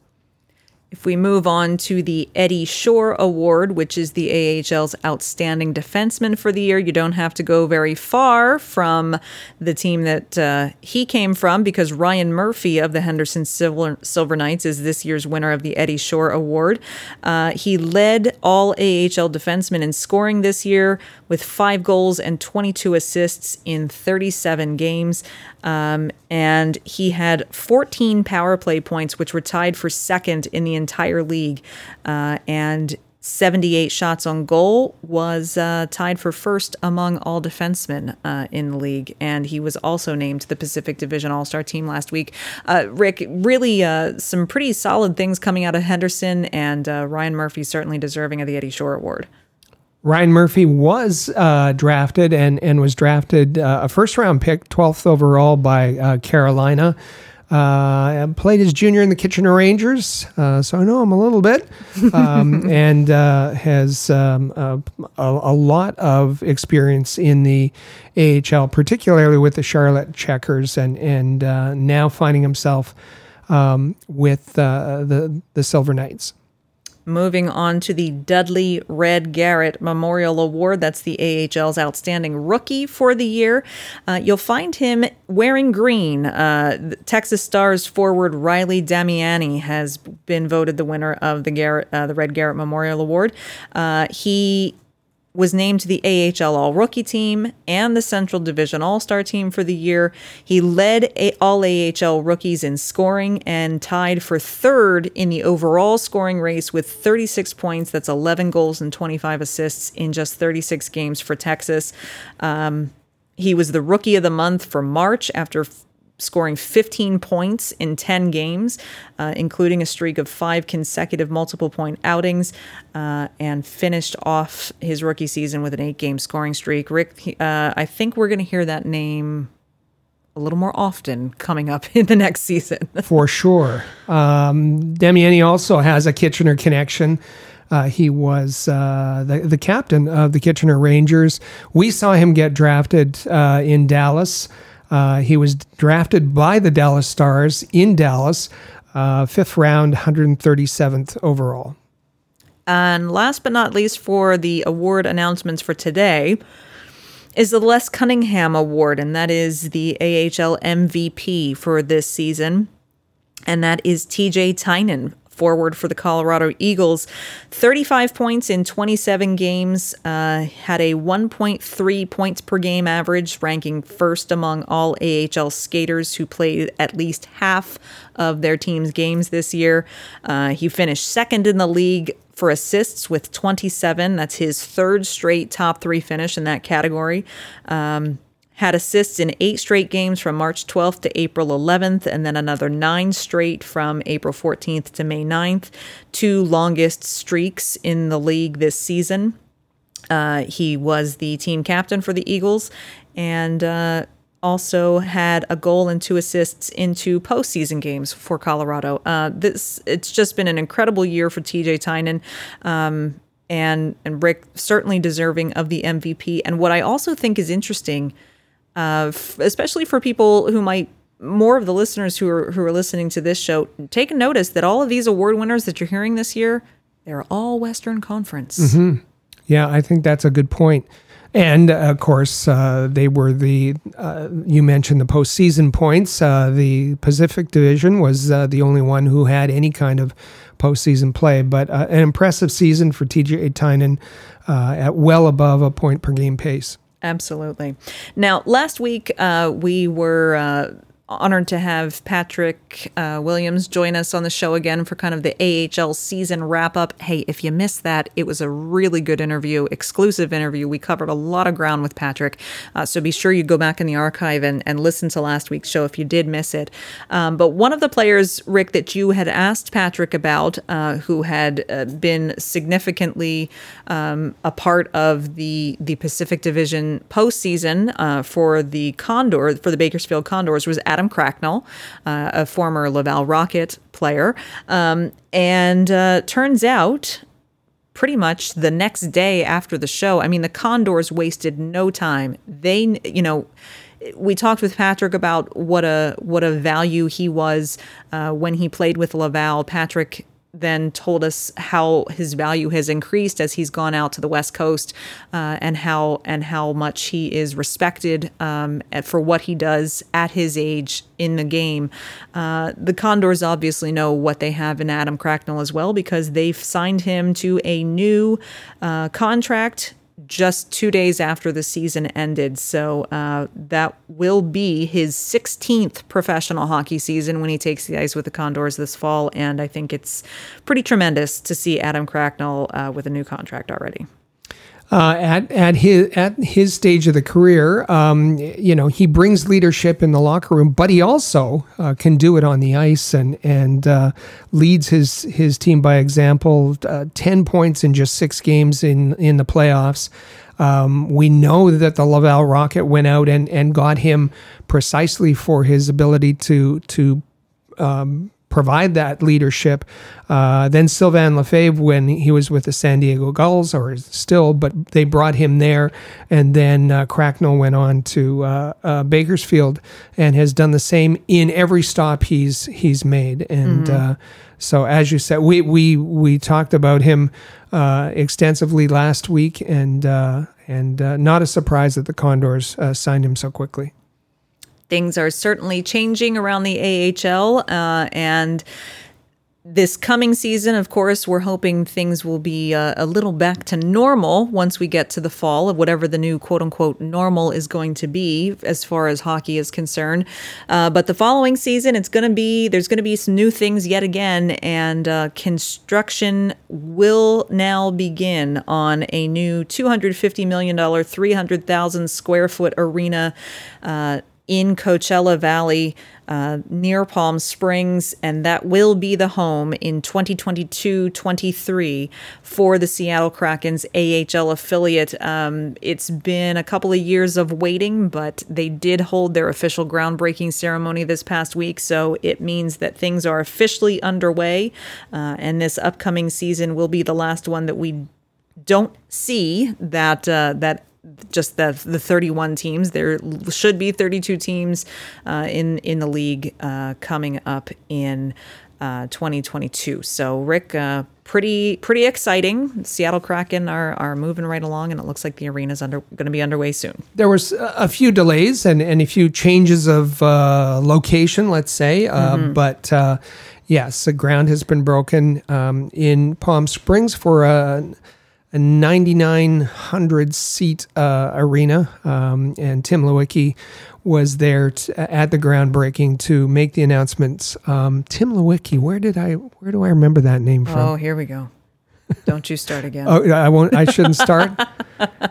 If we move on to the Eddie Shore Award, which is the AHL's Outstanding Defenseman for the year, you don't have to go very far from the team that uh, he came from because Ryan Murphy of the Henderson Silver, Silver Knights is this year's winner of the Eddie Shore Award. Uh, he led all AHL defensemen in scoring this year with five goals and 22 assists in 37 games. Um, and he had 14 power play points, which were tied for second in the entire league. Uh, and 78 shots on goal was uh, tied for first among all defensemen uh, in the league. And he was also named the Pacific Division All Star team last week. Uh, Rick, really uh, some pretty solid things coming out of Henderson, and uh, Ryan Murphy certainly deserving of the Eddie Shore Award. Ryan Murphy was uh, drafted and, and was drafted a first round pick, 12th overall by Carolina. Uh, played his junior in the Kitchener Rangers, uh, so I know him a little bit, um, and uh, has um, a, a, lot of experience in the AHL, particularly with the Charlotte Checkers, and and now finding himself um, with the the Silver Knights. Moving on to the Dudley Red Garrett Memorial Award. That's the AHL's Outstanding Rookie for the year. Uh, you'll find him wearing green. Uh, Texas Stars forward Riley Damiani has been voted the winner of the Garrett, uh, the Red Garrett Memorial Award. Uh, he was named to the AHL All Rookie Team and the Central Division All Star Team for the year. He led all AHL rookies in scoring and tied for third in the overall scoring race with 36 points. That's 11 goals and 25 assists in just 36 games for Texas. Um, he was the Rookie of the Month for March after scoring 15 points in 10 games, uh, including a streak of five consecutive multiple point outings, uh, and finished off his rookie season with an eight game scoring streak. Rick, uh, I think we're going to hear that name a little more often coming up in the next season. For sure. Um, Damiani also has a Kitchener connection. Uh, he was uh, the, the captain of the Kitchener Rangers. We saw him get drafted uh, in Dallas. Uh, he was drafted by the Dallas Stars in Dallas, uh, fifth round, 137th overall. And last but not least, for the award announcements for today, is the Les Cunningham Award, and that is the AHL MVP for this season. And that is TJ Tynan forward for the Colorado Eagles. 35 points in 27 games, uh, had a 1.3 points per game average, ranking first among all AHL skaters who played at least half of their team's games this year. Uh, he finished second in the league for assists with 27. That's his third straight top three finish in that category. Um, had assists in eight straight games from March 12th to April 11th, and then another nine straight from April 14th to May 9th. Two longest streaks in the league this season. Uh, he was the team captain for the Eagles and uh, also had a goal and two assists in two postseason games for Colorado. Uh, this it's just been an incredible year for TJ Tynan. Um, and and Rick certainly deserving of the MVP. And what I also think is interesting uh, f- especially for people who might more of the listeners who are who are listening to this show take notice that all of these award winners that you're hearing this year They're all Western Conference. Mm-hmm. Yeah, I think that's a good point. And uh, of course, uh, they were the, uh, you mentioned the postseason points. Uh, the Pacific Division was uh, the only one who had any kind of postseason play, but an impressive season for TJ Tynan at well above a point per game pace. Absolutely. Now, last week uh, we were uh, honored to have Patrick uh, Williams join us on the show again for kind of the AHL season wrap up. Hey, if you missed that, it was a really good interview, exclusive interview. We covered a lot of ground with Patrick. Uh, so be sure you go back in the archive and, and listen to last week's show if you did miss it. Um, but one of the players, Rick, that you had asked Patrick about, uh, who had uh, been significantly um, a part of the, the Pacific Division postseason uh, for the Condor, for the Bakersfield Condors, was Adam Cracknell, uh, a former Laval Rocket player. Um, and uh, turns out, pretty much the next day after the show, I mean, the Condors wasted no time. They, you know, we talked with Patrick about what a what a value he was uh, when he played with Laval. Patrick then told us how his value has increased as he's gone out to the West Coast, uh, and how and how much he is respected um, for what he does at his age in the game. Uh, the Condors obviously know what they have in Adam Cracknell as well because they've signed him to a new uh, contract just two days after the season ended. So uh, that will be his 16th professional hockey season when he takes the ice with the Condors this fall. And I think it's pretty tremendous to see Adam Cracknell uh, with a new contract already uh, at at his at his stage of the career, um, you know, he brings leadership in the locker room, but he also uh, can do it on the ice and and uh, leads his his team by example. Uh, ten points in just six games in in the playoffs. Um, we know that the Laval Rocket went out and and got him precisely for his ability to to um, provide that leadership. Uh, then Sylvain Lefebvre, when he was with the San Diego Gulls, or is still, but they brought him there. And then uh, Cracknell went on to uh, uh Bakersfield and has done the same in every stop he's he's made. And mm-hmm. Uh, so, as you said, we we we talked about him uh, extensively last week, and and not a surprise that the Condors signed him so quickly things are certainly changing around the AHL. Uh, and this coming season, of course, we're hoping things will be uh, a little back to normal once we get to the fall of whatever the new quote unquote normal is going to be as far as hockey is concerned. Uh, but the following season, it's going to be, there's going to be some new things yet again, and uh, construction will now begin on a new $250 million, 300,000 square foot arena uh, in Coachella Valley uh, near Palm Springs, and that will be the home in 2022 23 for the Seattle Kraken's AHL affiliate. Um, it's been a couple of years of waiting, but they did hold their official groundbreaking ceremony this past week, so it means that things are officially underway, uh, and this upcoming season will be the last one that we don't see that uh, that just the the 31 teams. There should be 32 teams uh, in in the league uh, coming up in uh, 2022. So Rick, uh, pretty pretty exciting. Seattle Kraken are are moving right along, and it looks like the arena is under going to be underway soon. There was a few delays and and a few changes of uh, location, let's say, uh, mm-hmm. but. Yes, the ground has been broken um, in Palm Springs for a a 9,900 seat uh, arena, um, and Tim Leiweke was there at the groundbreaking to make the announcements. Um, Tim Leiweke, where did I where do I remember that name from? Oh, here we go. Don't you start again? oh, I won't. I shouldn't start.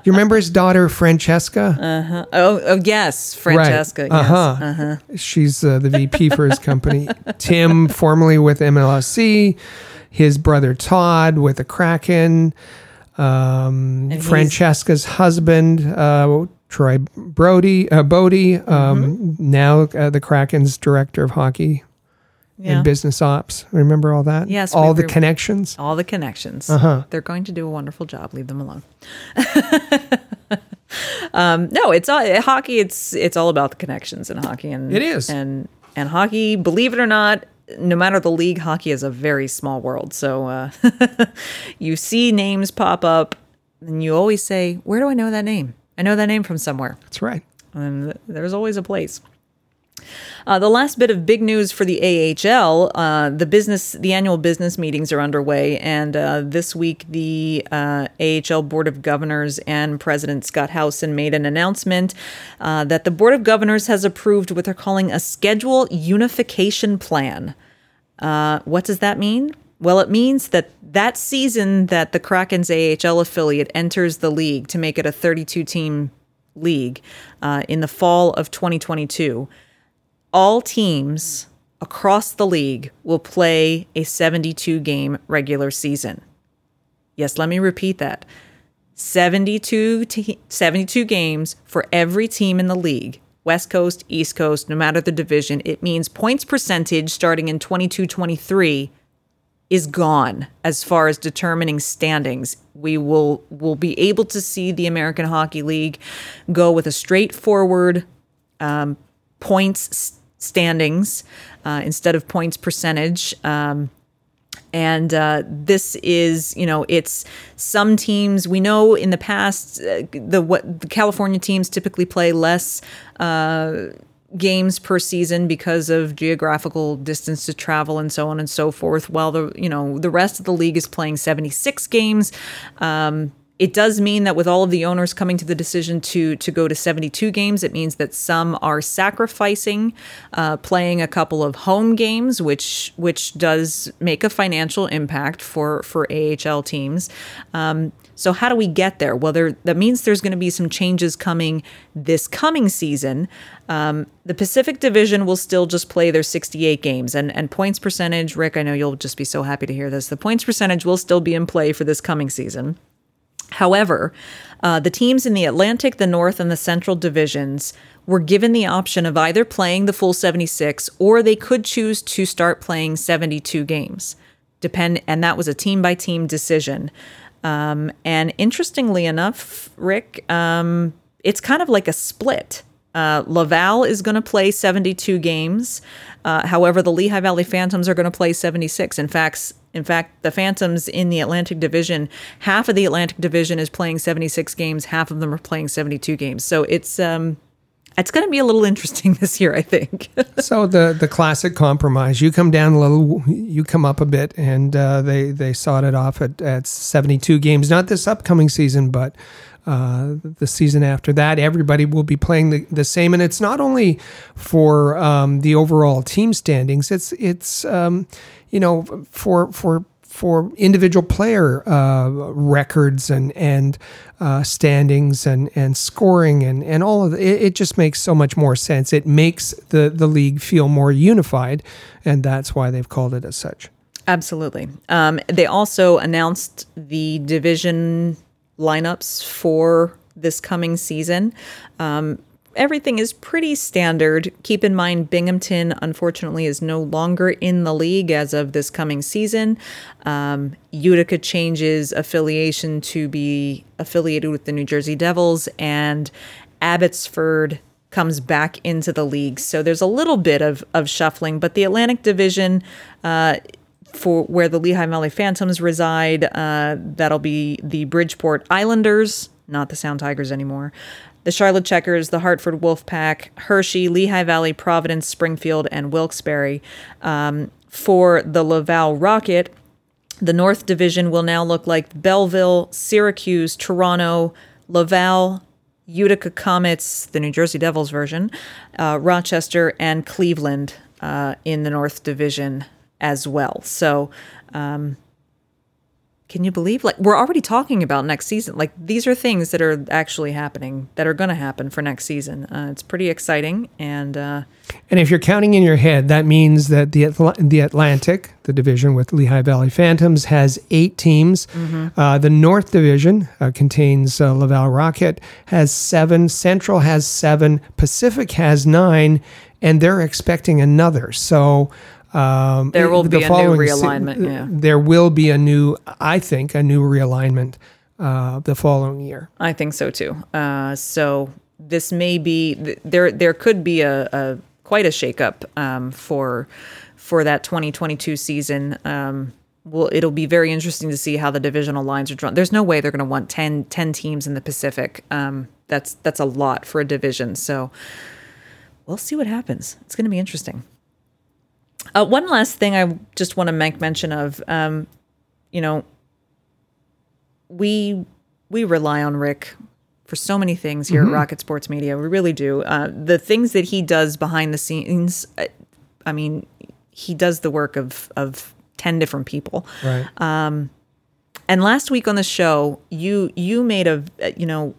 you remember his daughter Francesca? Uh huh. Oh, oh yes, Francesca. Right. Uh huh. Uh huh. She's uh, the VP for his company. Tim, formerly with MLSE, his brother Todd with the Kraken um, Francesca's husband, uh, Troy Brody, uh, Bodie, um, mm-hmm. now uh, the Kraken's director of hockey yeah. and business ops. Remember all that? Yes. All the connections? All the connections. Uh-huh. They're going to do a wonderful job. Leave them alone. um, no, it's all hockey. It's it's all about the connections in hockey, and it is. And and hockey, believe it or not, no matter the league, hockey is a very small world. So uh, you see names pop up, and you always say, "Where do I know that name? I know that name from somewhere." That's right. And there's always a place. Uh, the last bit of big news for the AHL, uh, the business, the annual business meetings are underway, and uh, this week the uh, AHL Board of Governors and President Scott Howson made an announcement uh, that the Board of Governors has approved what they're calling a schedule unification plan. Uh, what does that mean? Well, it means that that season that the Kraken's AHL affiliate enters the league to make it a 32 team league in the fall of 2022 all teams across the league will play a 72 game regular season. Yes, let me repeat that. 72, te- 72 games for every team in the league. West Coast, East Coast, no matter the division. It means points percentage starting in 22 23 is gone as far as determining standings. We will will be able to see the American Hockey League go with a straightforward um, points standings uh, instead of points percentage. Um, and uh, this is, you know, it's some teams we know in the past uh, the what the California teams typically play less uh, games per season because of geographical distance to travel and so on and so forth. While the you know the rest of the league is playing seventy six games. Um, it does mean that with all of the owners coming to the decision to to go to 72 games, it means that some are sacrificing uh, playing a couple of home games, which which does make a financial impact for for AHL teams. Um, so how do we get there? Well, there, that means there's going to be some changes coming this coming season. Um, the Pacific Division will still just play their 68 games, and and points percentage. Rick, I know you'll just be so happy to hear this. The points percentage will still be in play for this coming season. However, uh, the teams in the Atlantic, the North, and the Central divisions were given the option of either playing the full 76 or they could choose to start playing 72 games. Depend, and that was a team by team decision. Um, and interestingly enough, Rick, um, it's kind of like a split. Uh, Laval is going to play 72 games. Uh, however, the Lehigh Valley Phantoms are going to play 76. In fact, in fact, the Phantoms in the Atlantic Division, half of the Atlantic Division is playing 76 games, half of them are playing 72 games. So it's um, it's going to be a little interesting this year, I think. so the the classic compromise: you come down a little, you come up a bit, and uh, they they sawed it off at, at 72 games. Not this upcoming season, but uh, the season after that. Everybody will be playing the, the same, and it's not only for um, the overall team standings. It's it's um, you know, for for for individual player uh, records and and uh, standings and and scoring and and all of it, it just makes so much more sense. It makes the the league feel more unified, and that's why they've called it as such. Absolutely. Um, they also announced the division lineups for this coming season. Um, everything is pretty standard. Keep in mind, Binghamton, unfortunately, is no longer in the league as of this coming season. Um, Utica changes affiliation to be affiliated with the New Jersey Devils, and Abbotsford comes back into the league. So there's a little bit of, of shuffling, but the Atlantic Division. Uh, for where the Lehigh Valley Phantoms reside, uh, that'll be the Bridgeport Islanders, not the Sound Tigers anymore the Charlotte Checkers, the Hartford Wolfpack, Hershey, Lehigh Valley, Providence, Springfield, and Wilkes-Barre. Um, for the Laval Rocket, the North Division will now look like Belleville, Syracuse, Toronto, Laval, Utica Comets, the New Jersey Devils version, uh, Rochester, and Cleveland uh, in the North Division as well. So, um, can you believe like we're already talking about next season. Like these are things that are actually happening that are going to happen for next season. Uh, it's pretty exciting and uh, and if you're counting in your head that means that the Atl- the Atlantic the division with Lehigh Valley Phantoms has eight teams. Mm-hmm. uh, the North Division uh, contains uh, Laval Rocket has seven. Central has seven. Pacific has nine. And they're expecting another. So um, there will the be a new realignment. Se- yeah. There will be a new, I think, a new realignment uh, the following year. I think so too. Uh, so this may be there. There could be a, a quite a shakeup um, for for that 2022 season. Um, well, it'll be very interesting to see how the divisional lines are drawn. There's no way they're going to want 10, 10 teams in the Pacific. Um, that's that's a lot for a division. So we'll see what happens. It's going to be interesting. Uh, one last thing I just want to make mention of, um, you know, we we rely on Rick for so many things here at Rocket Sports Media. We really do. Uh, the things that he does behind the scenes, uh, I mean, he does the work of of ten different people. Right. And last week on the show, you you made a you know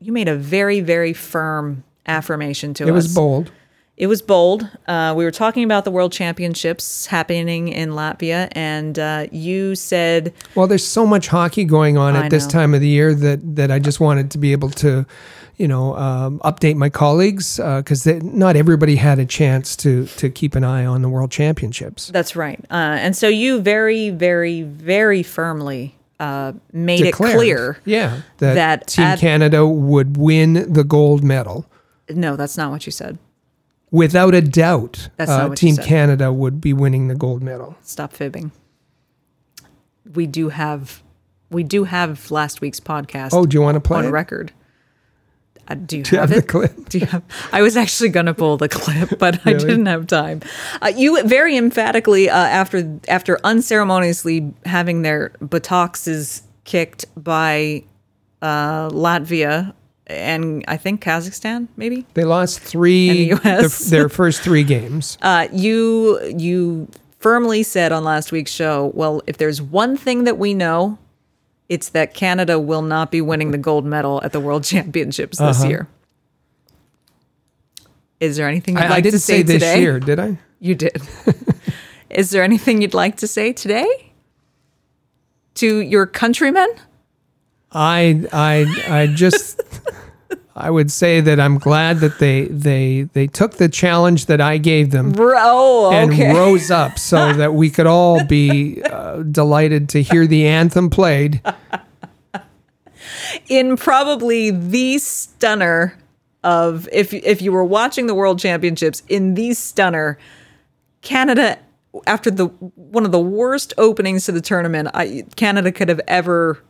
you made a very very firm affirmation to it us. It was bold. It was bold. Uh, we were talking about the World Championships happening in Latvia, and uh, you said, Well, there's so much hockey going on I at this time of the year that that I just wanted to be able to, you know, um, update my colleagues because not everybody had a chance to to keep an eye on the World Championships. "That's right." Uh, and so you very, very, very firmly uh, made Declared, it clear. yeah, that, that Team Canada would win the gold medal No, that's not what you said. Without a doubt. Uh, not what you Team. Canada would be winning the gold medal. Stop fibbing. We do have, we do have last week's podcast. Oh, do you want to play on it? record? Uh, do you Do you have, have the it? clip? Do you have? I was actually going to pull the clip, but I didn't have time. Uh, you very emphatically, uh, after after unceremoniously having their buttocks kicked by uh, Latvia and I think Kazakhstan, maybe. They lost three the US. the- their first three games. Uh, you you firmly said on last week's show, well, if there's one thing that we know, it's that Canada will not be winning the gold medal at the World Championships this Uh-huh. year. Is there anything you'd I, like I didn't to say, say this today? year, did I? You did. Is there anything you'd like to say today to your countrymen? I I I just I would say that I'm glad that they they they took the challenge that I gave them and okay. rose up so that we could all be uh, delighted to hear the anthem played. in probably the stunner of if if you were watching the World Championships in the stunner, Canada after the one of the worst openings to the tournament I, Canada could have ever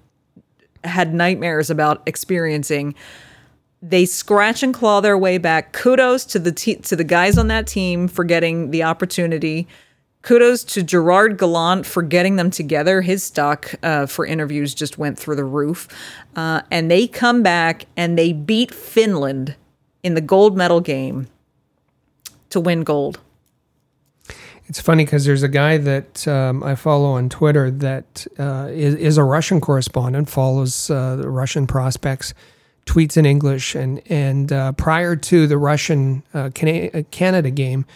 had nightmares about experiencing. They scratch and claw their way back. Kudos to the te- to the guys on that team for getting the opportunity. Kudos to Gerard Gallant for getting them together. His stock uh, for interviews just went through the roof. Uh, and they come back and they beat Finland in the gold medal game to win gold. It's funny because there's a guy that um, I follow on Twitter that uh, is, is a Russian correspondent, follows uh, the Russian prospects, tweets in English, and and uh, prior to the Russian uh, uh, Canada game,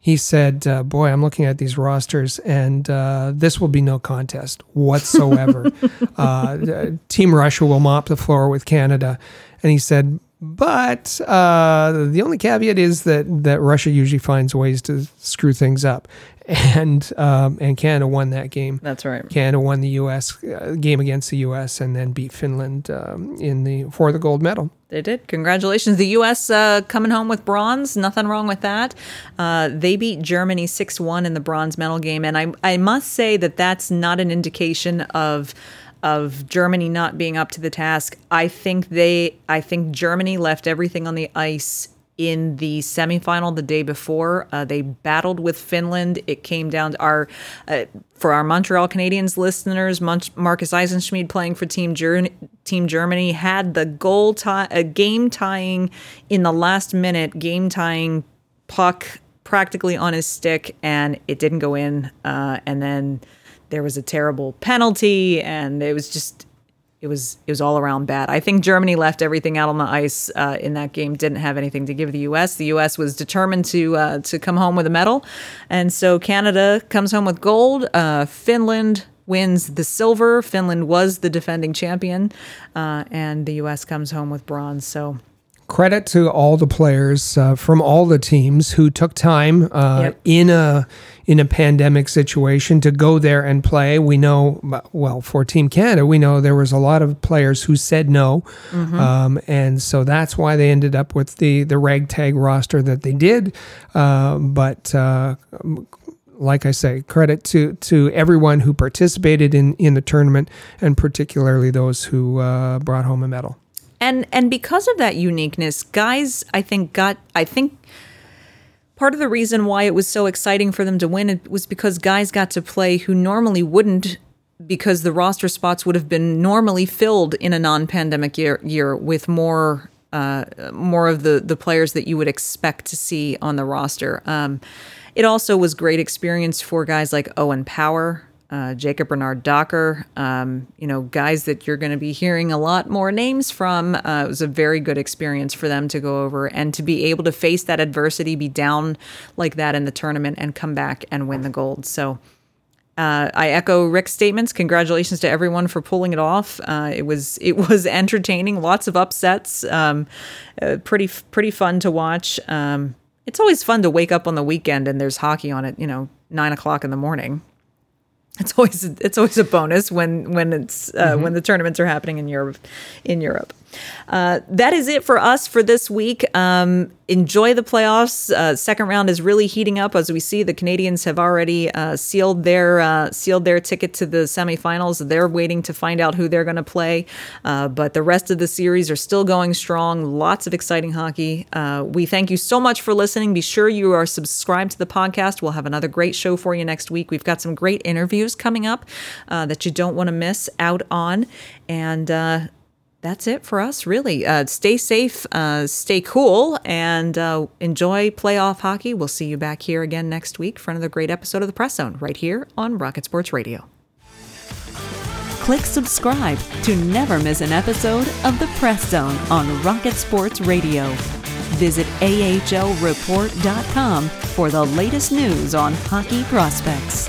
he said, uh, "Boy, I'm looking at these rosters, and uh, this will be no contest whatsoever. uh, Team Russia will mop the floor with Canada," and he said. But uh, the only caveat is that, that Russia usually finds ways to screw things up, and um, and Canada won that game. That's right. Canada won the U.S. Uh, game against the U.S. and then beat Finland um, in the for the gold medal. They did. Congratulations. The U.S. Uh, coming home with bronze. Nothing wrong with that. Uh, they beat Germany 6 1 in the bronze medal game. And I, I must say that that's not an indication of. Of Germany not being up to the task, I think they, I think Germany left everything on the ice in the semifinal the day before. Uh, they battled with Finland. It came down to our, uh, for our Montreal Canadiens listeners, Mon- Markus Eisenschmid playing for Team Ger- Team Germany had the goal tie, a game tying in the last minute, game tying puck practically on his stick, and it didn't go in. Uh, and then there was a terrible penalty, and it was just it was it was all around bad. I think Germany left everything out on the ice uh, in that game. Didn't have anything to give the U.S. The U.S. was determined to uh, to come home with a medal, and so Canada comes home with gold. Uh, Finland wins the silver. Finland was the defending champion, uh, and the U.S. comes home with bronze. So Credit to all the players uh, from all the teams who took time uh, Yep. in a in a pandemic situation to go there and play. We know, well, for Team Canada, we know there was a lot of players who said no, um, and so that's why they ended up with the the ragtag roster that they did. Uh, but uh, like I say, credit to to everyone who participated in in the tournament, and particularly those who uh, brought home a medal. And and because of that uniqueness, guys, I think got I think part of the reason why it was so exciting for them to win was because guys got to play who normally wouldn't because the roster spots would have been normally filled in a non-pandemic year, year with more uh, more of the the players that you would expect to see on the roster. Um, it also was great experience for guys like Owen Power, uh, Jacob Bernard Docker, um, you know, guys that you're going to be hearing a lot more names from. Uh, it was a very good experience for them to go over and to be able to face that adversity, be down like that in the tournament, and come back and win the gold. So. Uh, I echo Rick's statements. Congratulations to everyone for pulling it off. Uh, it was it was entertaining. Lots of upsets. Um, uh, pretty pretty fun to watch. Um, it's always fun to wake up on the weekend and there's hockey on at you know nine o'clock in the morning. It's always it's always a bonus when when it's uh, mm-hmm. when the tournaments are happening in Europe. In Europe, uh, that is it for us for this week. Um, enjoy the playoffs. Uh, second round is really heating up as we see the Canadiens have already uh, sealed their uh, sealed their ticket to the semifinals. They're waiting to find out who they're going to play, uh, but the rest of the series are still going strong. Lots of exciting hockey. We thank you so much for listening. Be sure you are subscribed to the podcast. We'll have another great show for you next week. We've got some great interviews coming up that you don't want to miss out on, and that's it for us, really. Uh, stay safe, uh, stay cool, and uh, enjoy playoff hockey. We'll see you back here again next week for another great episode of the Press Zone right here on Rocket Sports Radio. Click subscribe to never miss an episode of the Press Zone on Rocket Sports Radio. Visit AHLReport.com for the latest news on hockey prospects.